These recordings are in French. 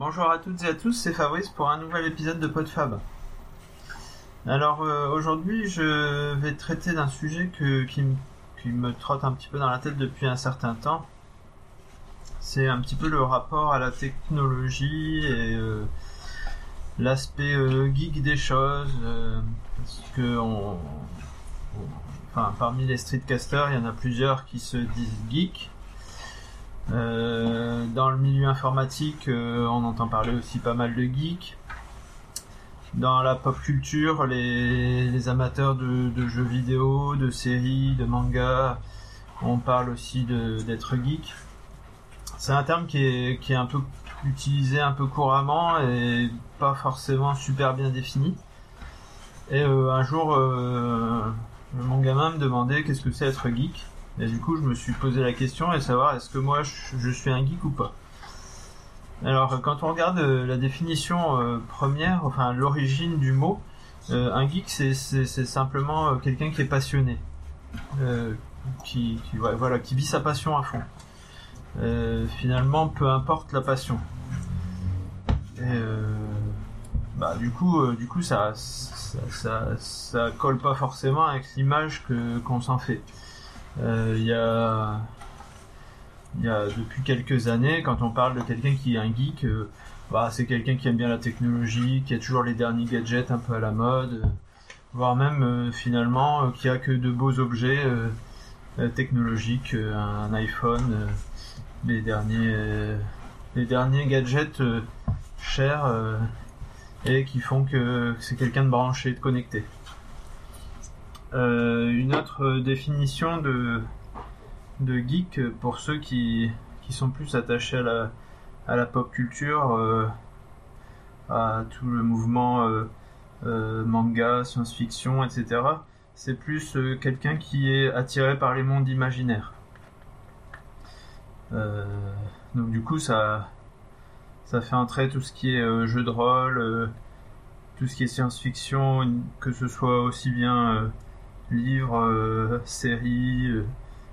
Bonjour à toutes et à tous, c'est Fabrice pour un nouvel épisode de PodFab. Alors euh, aujourd'hui, je vais traiter d'un sujet qui, me trotte un petit peu dans la tête depuis un certain temps. C'est un petit peu le rapport à la technologie et euh, l'aspect euh, geek des choses. parce que parmi les streetcasters, il y en a plusieurs qui se disent geeks euh, dans le milieu informatique, euh, on entend parler aussi pas mal de geeks. Dans la pop culture, les, amateurs de, jeux vidéo, de séries, de mangas, on parle aussi d'être geek. C'est un terme qui est, un peu utilisé un peu couramment et pas forcément super bien défini. Et euh, un jour, mon gamin me demandait qu'est-ce que c'est être geek. Et du coup, je me suis posé la question et savoir est-ce que moi je, suis un geek ou pas? Alors, quand on regarde euh, la définition euh, première, enfin l'origine du mot, euh, un geek c'est simplement quelqu'un qui est passionné, qui, voilà, qui vit sa passion à fond. finalement, peu importe la passion. Et, bah, du coup, du coup, ça ça, ça, colle pas forcément avec l'image que qu'on s'en fait. Euh, il y a depuis quelques années, quand on parle de quelqu'un qui est un geek, euh, bah, c'est quelqu'un qui aime bien la technologie, qui a toujours les derniers gadgets un peu à la mode, voire même euh, finalement qui a que de beaux objets technologiques, un iPhone, les derniers les derniers gadgets chers et qui font que c'est quelqu'un de branché, de connecté. Euh, une autre définition de, geek pour ceux qui, sont plus attachés à la, pop culture, euh, à tout le mouvement euh, manga, science-fiction, etc. C'est plus quelqu'un qui est attiré par les mondes imaginaires. donc du coup, ça, ça fait entrer tout ce qui est jeu de rôle, tout ce qui est science-fiction, que ce soit aussi bien livres, euh, séries, euh,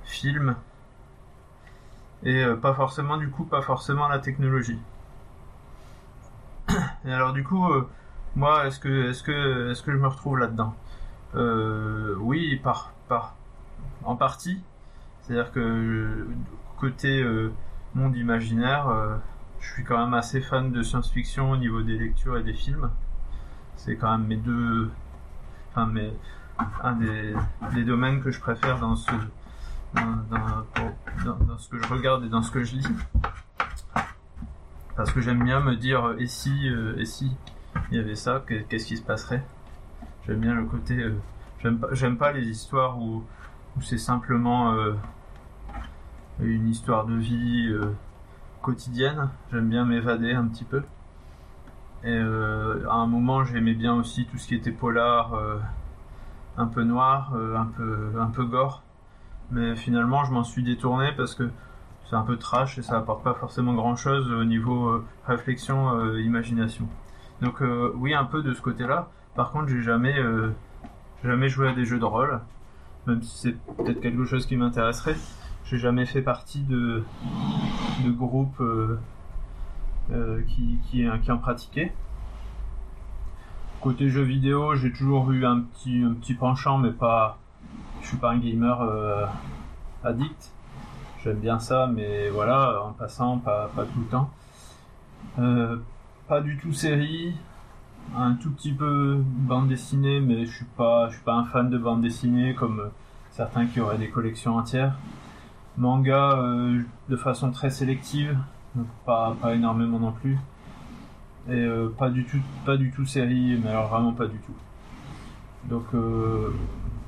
films, et euh, pas forcément du coup pas forcément la technologie. Et alors du coup, moi, est-ce que est-ce que est-ce que je me retrouve là-dedans? Oui, par par en partie. C'est-à-dire que côté monde imaginaire, je suis quand même assez fan de science-fiction au niveau des lectures et des films. C'est quand même mes deux, enfin mes un des, domaines que je préfère dans ce, dans, ce que je regarde et dans ce que je lis. Parce que j'aime bien me dire, euh, et si, euh, et si il y avait ça, qu'est-ce qui se passerait? J'aime bien le côté. Euh, j'aime pas, pas les histoires où c'est simplement une histoire de vie quotidienne. J'aime bien m'évader un petit peu. Et à un moment, j'aimais bien aussi tout ce qui était polar un peu noir, euh, un peu un peu gore. Mais finalement, je m'en suis détourné parce que c'est un peu trash et ça apporte pas forcément grand chose au niveau euh, réflexion, euh, imagination. Donc oui, un peu de ce côté-là. Par contre, j'ai jamais jamais joué à des jeux de rôle, même si c'est peut-être quelque chose qui m'intéresserait. J'ai jamais fait partie de de groupes qui, qui, qui en pratiquaient. Côté jeux vidéo, j'ai toujours eu un petit, un petit penchant, mais pas. Je suis pas un gamer euh, addict. J'aime bien ça, mais voilà, en passant, pas, tout le temps. Euh, pas du tout série, un tout petit peu bande dessinée, mais je suis pas, je suis pas un fan de bande dessinée comme certains qui auraient des collections entières. Manga euh, de façon très sélective, pas, pas énormément non plus. Et euh, pas du tout, pas du tout série, mais alors vraiment pas du tout. Donc euh,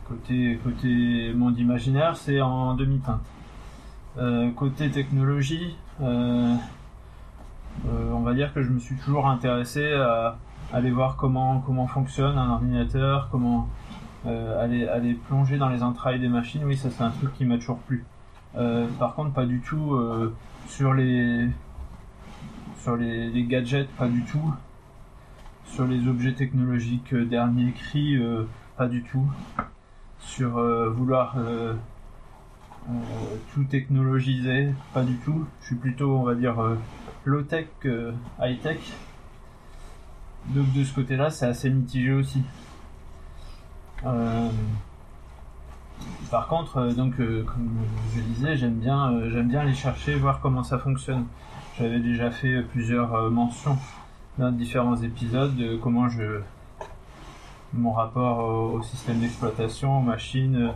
côté côté monde imaginaire, c'est en demi-teinte. Euh, côté technologie, on va dire que je me suis toujours intéressé à aller voir comment comment fonctionne un ordinateur, comment aller aller plonger dans les entrailles des machines. Oui, ça c'est un truc qui m'a toujours plu. par contre, pas du tout sur les sur les, gadgets, pas du tout. Sur les objets technologiques euh, dernier cri, euh, pas du tout. Sur euh, vouloir tout technologiser, pas du tout. Je suis plutôt, on va dire, low-tech que high-tech. Donc de ce côté-là, c'est assez mitigé aussi. Euh, par contre, euh, donc comme je disais, j'aime bien, j'aime bien aller chercher, voir comment ça fonctionne. J'avais déjà fait plusieurs mentions dans différents épisodes de comment je mon rapport au, système d'exploitation, aux machines,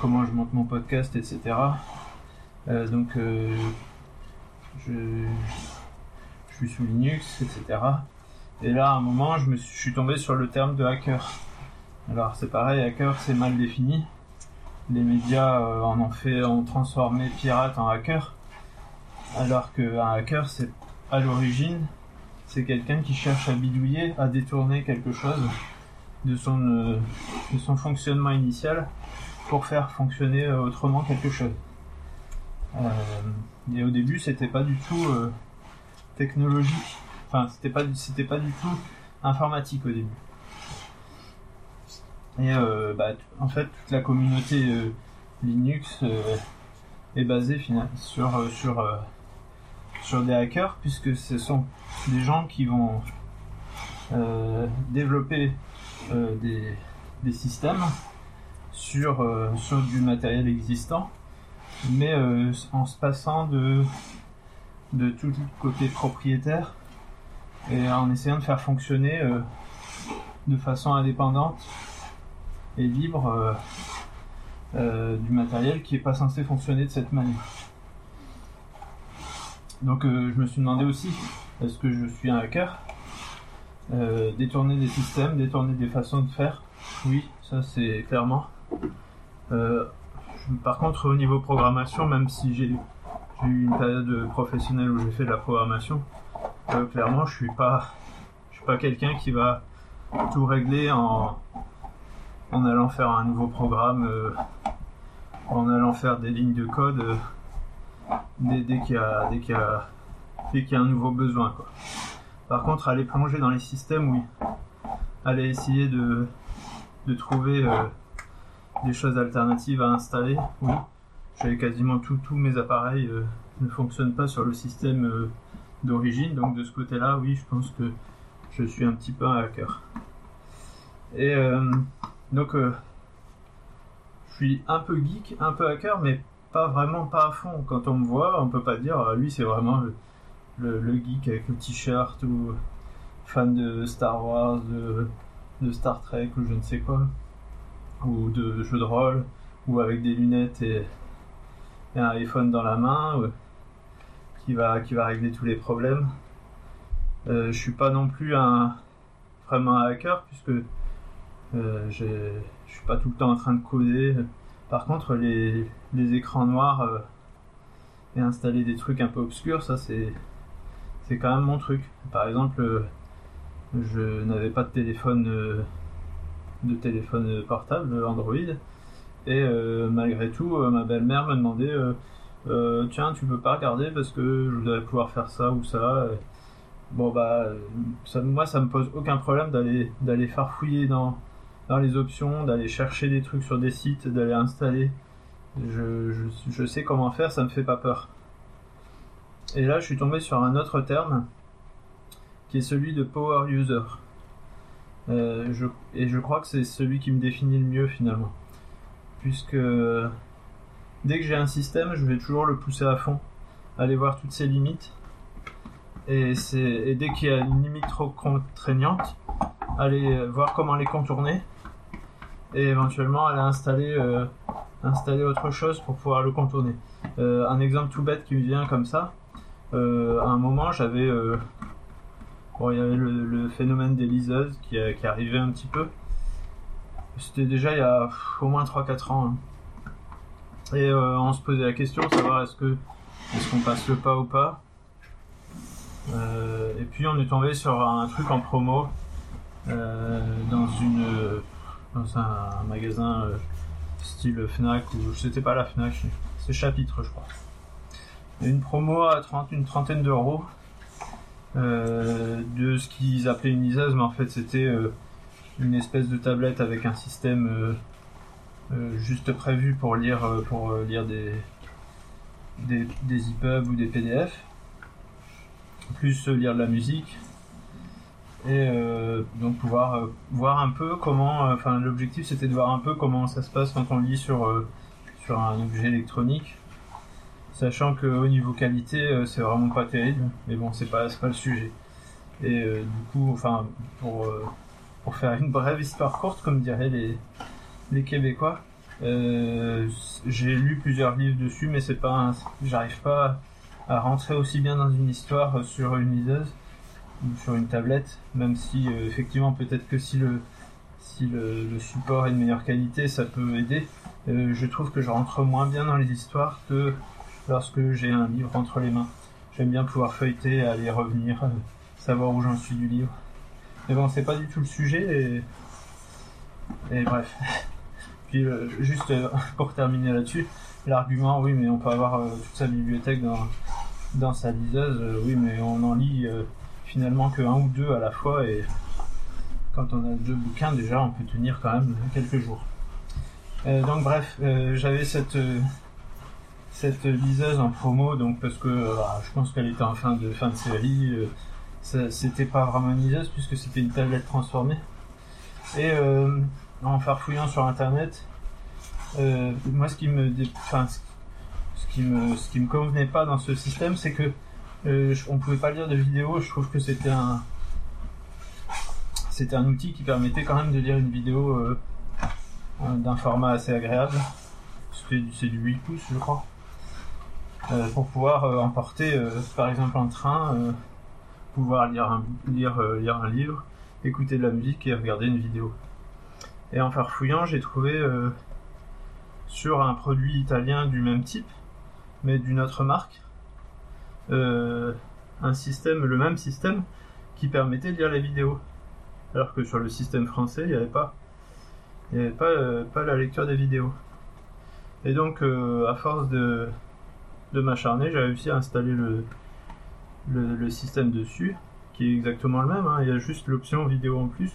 comment je monte mon podcast, etc. donc je, je suis sous Linux, etc. Et là, à un moment, je, me suis, tombé sur le terme de hacker. Alors, c'est pareil, hacker, c'est mal défini. Les médias euh, en ont fait, ont transformé pirate en hacker. Alors qu'un hacker, c'est à l'origine, c'est quelqu'un qui cherche à bidouiller, à détourner quelque chose de son, euh, fonctionnement initial pour faire fonctionner euh, autrement quelque chose. et au début, c'était pas du tout technologique. Enfin, c'était pas, c'était pas du tout informatique au début. Et euh, bah, en fait, toute la communauté euh, Linux euh, est basée sur sur sur des hackers puisque ce sont des gens qui vont développer des, des systèmes sur sur du matériel existant, mais en se passant de de tout le côté propriétaire et en essayant de faire fonctionner de façon indépendante et libre euh, euh, du matériel qui n'est pas censé fonctionner de cette manière. Donc je me suis demandé aussi, est-ce que je suis un hacker? Détourner des systèmes, détourner des façons de faire Oui, ça c'est clairement. par contre au niveau programmation, même si j'ai eu une période professionnelle où j'ai fait de la programmation. Euh, clairement, je suis pas, je suis pas quelqu'un qui va tout régler en, en allant faire un nouveau programme, euh, en allant faire des lignes de code euh, dès, dès qu'il y a, un nouveau besoin. Quoi. Par contre, aller plonger dans les systèmes, oui. Aller essayer de, trouver des choses alternatives à installer, oui j'avais quasiment tous mes appareils euh, ne fonctionnent pas sur le système euh, d'origine, donc de ce côté-là, oui, je pense que je suis un petit peu un hacker. Et euh, donc, je suis un peu geek, un peu hacker, mais pas vraiment pas à fond. Quand on me voit, on peut pas dire, ah, lui, c'est vraiment le, geek avec le t-shirt ou fan de Star Wars, de, Star Trek ou je ne sais quoi, ou de jeux de rôle, ou avec des lunettes et un iPhone dans la main euh, qui va qui va régler tous les problèmes. Euh, je suis pas non plus un vraiment un hacker puisque euh, je suis pas tout le temps en train de coder. Par contre, les, les écrans noirs euh, et installer des trucs un peu obscurs, ça c'est c'est quand même mon truc. Par exemple, je n'avais pas de téléphone de téléphone portable Android et euh, malgré tout, euh, ma belle-mère m'a demandé euh, Tiens, tu peux pas regarder parce que je voudrais pouvoir faire ça ou ça. Bon, bah, moi, ça me pose aucun problème d'aller d'aller farfouiller dans, dans les options, d'aller chercher des trucs sur des sites, d'aller installer. Je, je, sais comment faire, ça me fait pas peur. Et là, je suis tombé sur un autre terme qui est celui de power user. Euh, et je crois que c'est celui qui me définit le mieux finalement puisque dès que j'ai un système, je vais toujours le pousser à fond, aller voir toutes ses limites. Et, dès qu'il y a une limite trop contraignante, aller voir comment les contourner et éventuellement aller installer, euh, installer autre chose pour pouvoir le contourner. Euh, un exemple tout bête qui me vient comme ça, euh, à un moment j'avais... bon, il y avait le, phénomène des liseuses qui, qui arrivait un petit peu. C'était déjà il y a au moins 3-4 ans. Hein. Et euh, on se posait la question savoir est-ce que est-ce qu'on passe le pas ou pas. Euh, et puis on est tombé sur un truc en promo euh, dans une dans un, magasin style Fnac ou c'était pas la Fnac, c'est Chapitre je crois. Une promo à 30, une trentaine d'euros de ce qu'ils appelaient une liseuse, mais en fait c'était une espèce de tablette avec un système euh, euh, juste prévu pour lire euh, pour lire des des, des EPUB ou des PDF. plus lire de la musique et donc pouvoir voir un peu comment enfin l'objectif c'était de voir un peu comment ça se passe quand on lit sur sur un objet électronique. Sachant que au niveau qualité c'est vraiment pas terrible. Mais bon c'est pas pas le sujet. Et du coup enfin pour pour faire une brève histoire courte comme diraient les les Québécois. Euh, j'ai lu plusieurs livres dessus, mais c'est pas, j'arrive pas à rentrer aussi bien dans une histoire sur une liseuse sur une tablette, même si euh, effectivement peut-être que si le si le, support est de meilleure qualité, ça peut aider. Euh, je trouve que je rentre moins bien dans les histoires que lorsque j'ai un livre entre les mains. J'aime bien pouvoir feuilleter, aller revenir, savoir où j'en suis du livre. Mais bon, c'est pas du tout le sujet et, bref. Euh, juste euh, pour terminer là-dessus, l'argument, oui, mais on peut avoir euh, toute sa bibliothèque dans, dans sa liseuse, oui, mais on en lit finalement que un ou deux à la fois, et quand on a deux bouquins, déjà, on peut tenir quand même quelques jours. donc bref, j'avais cette cette liseuse en promo, donc parce que bah, je pense qu'elle était en fin de fin de série. c'était pas vraiment une liseuse puisque c'était une tablette transformée. Et en farfouillant sur internet, euh, moi ce qui me, ce qui me, ce qui me convenait pas dans ce système, c'est que euh, on pouvait pas lire de vidéo. Je trouve que c'était un, un outil qui permettait quand même de lire une vidéo euh, d'un format assez agréable. C'est du 8 pouces, je crois. Euh, pour pouvoir euh, emporter, par exemple, en train, pouvoir lire un, lire, un livre, écouter de la musique et regarder une vidéo. Et en farfouillant, j'ai trouvé euh, sur un produit italien du même type, mais d'une autre marque, euh, un système, le même système, qui permettait de lire les vidéos. Alors que sur le système français, il n'y avait pas, il avait pas, euh, pas la lecture des vidéos. Et donc, à force de, m'acharner, j'ai réussi à installer le, système dessus, qui est exactement le même. Hein. Il y a juste l'option vidéo en plus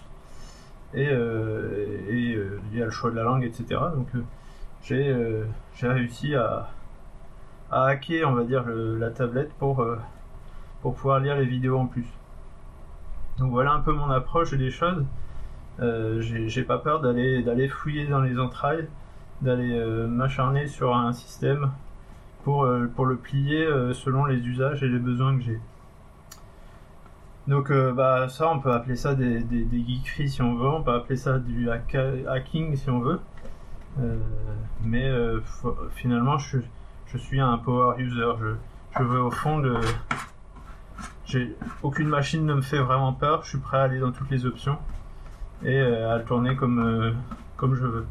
et, euh, euh, il y a le choix de la langue, etc. Donc euh, j'ai réussi à, à hacker, on va dire, la tablette pour, pour pouvoir lire les vidéos en plus. Donc voilà un peu mon approche des choses. Euh, j'ai pas peur d'aller d'aller fouiller dans les entrailles, d'aller m'acharner sur un système pour, pour le plier selon les usages et les besoins que j'ai. Donc euh, bah ça on peut appeler ça des, des, des, si on veut, on peut appeler ça du hacking si on veut. Euh, mais euh, finalement je, je, suis un power user, je, veux au fond de... J'ai aucune machine ne me fait vraiment peur, je suis prêt à aller dans toutes les options et à le tourner comme, comme je veux.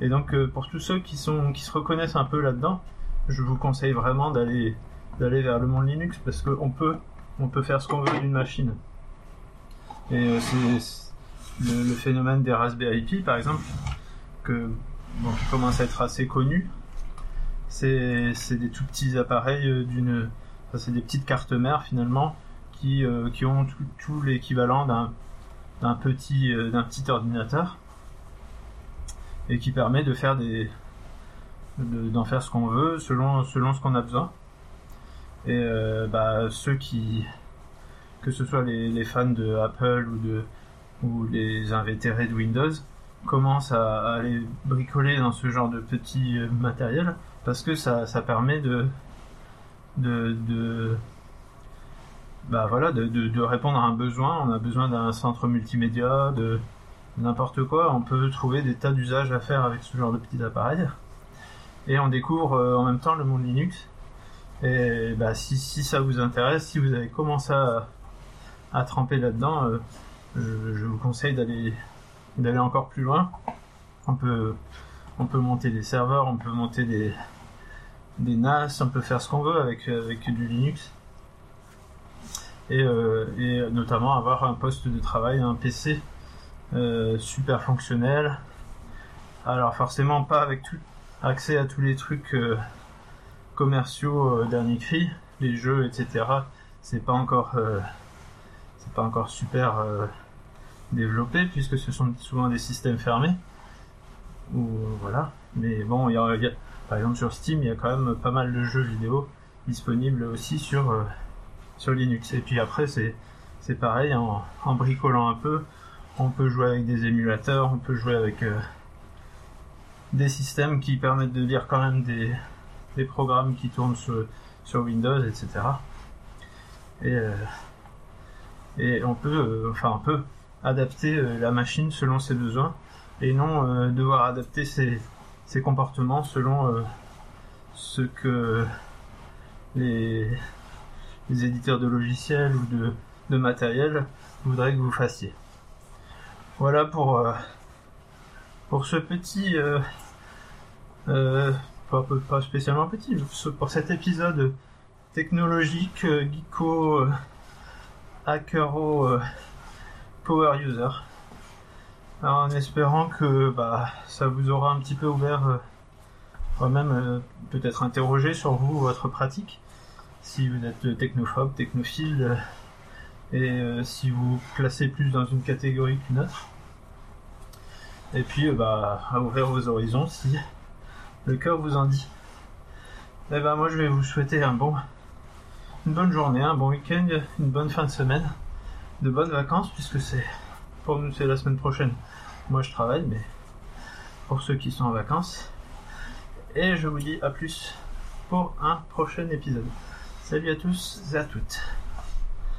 Et donc pour tous ceux qui, sont, qui se reconnaissent un peu là-dedans, je vous conseille vraiment d'aller d'aller vers le monde Linux parce qu'on peut on peut faire ce qu'on veut d'une machine. Et euh, c'est le, phénomène des Raspberry Pi, par exemple, que, qui commence à être assez connu. C'est des tout petits appareils euh, d'une, c'est des petites cartes mères finalement qui, euh, qui ont tout, l'équivalent d'un petit d'un petit ordinateur et qui permet de faire des d'en faire ce qu'on veut selon selon ce qu'on a besoin. Et euh, bah, ceux qui, que ce soit les, les, fans de Apple ou de ou les invétérés de Windows, commencent à, aller bricoler dans ce genre de petit euh, matériel parce que ça, ça permet de de, bah voilà de, répondre à un besoin. On a besoin d'un centre multimédia, de n'importe quoi. On peut trouver des tas d'usages à faire avec ce genre de petits appareils. Et on découvre euh, en même temps le monde Linux et bah, si, si ça vous intéresse, si vous avez commencé à, tremper là-dedans, euh, je, vous conseille d'aller d'aller encore plus loin. On peut on peut monter des serveurs, on peut monter des des NAS, on peut faire ce qu'on veut avec du Linux. Et, euh, et notamment avoir un poste de travail, un PC euh, super fonctionnel. Alors forcément pas avec accès à tous les trucs euh, commerciaux dernier cri, les jeux, etc. C'est pas encore, c'est pas encore super développé puisque ce sont souvent des systèmes fermés. Ou voilà. Mais bon, il y, a, par exemple sur Steam, il y a quand même pas mal de jeux vidéo disponibles aussi sur sur Linux. Et puis après, c'est c'est pareil, en, en, bricolant un peu, on peut jouer avec des émulateurs, on peut jouer avec euh, des systèmes qui permettent de lire quand même des, des programmes qui tournent sur, sur Windows, etc. Et, euh, et on peut, euh, enfin, on peut adapter euh, la machine selon ses besoins et non euh, devoir adapter ses, ses comportements selon euh, ce que les, les éditeurs de logiciels ou de, de matériel voudraient que vous fassiez. Voilà pour, euh, pour ce petit, pas, pas spécialement petit, pour cet épisode technologique, geeko, hackero, power user. En espérant que bah, ça vous aura un petit peu ouvert, euh, même euh, peut-être interrogé sur vous, votre pratique, si vous êtes technophobe, technophile, euh, et euh, si vous classez plus dans une catégorie qu'une autre. Et puis, euh, bah, à ouvrir vos horizons si le cœur vous en dit. Et ben moi, je vais vous souhaiter un bon, une bonne journée, un bon week-end, une bonne fin de semaine, de bonnes vacances, puisque c'est pour nous c'est la semaine prochaine. Moi, je travaille, mais pour ceux qui sont en vacances. Et je vous dis à plus pour un prochain épisode. Salut à tous et à toutes.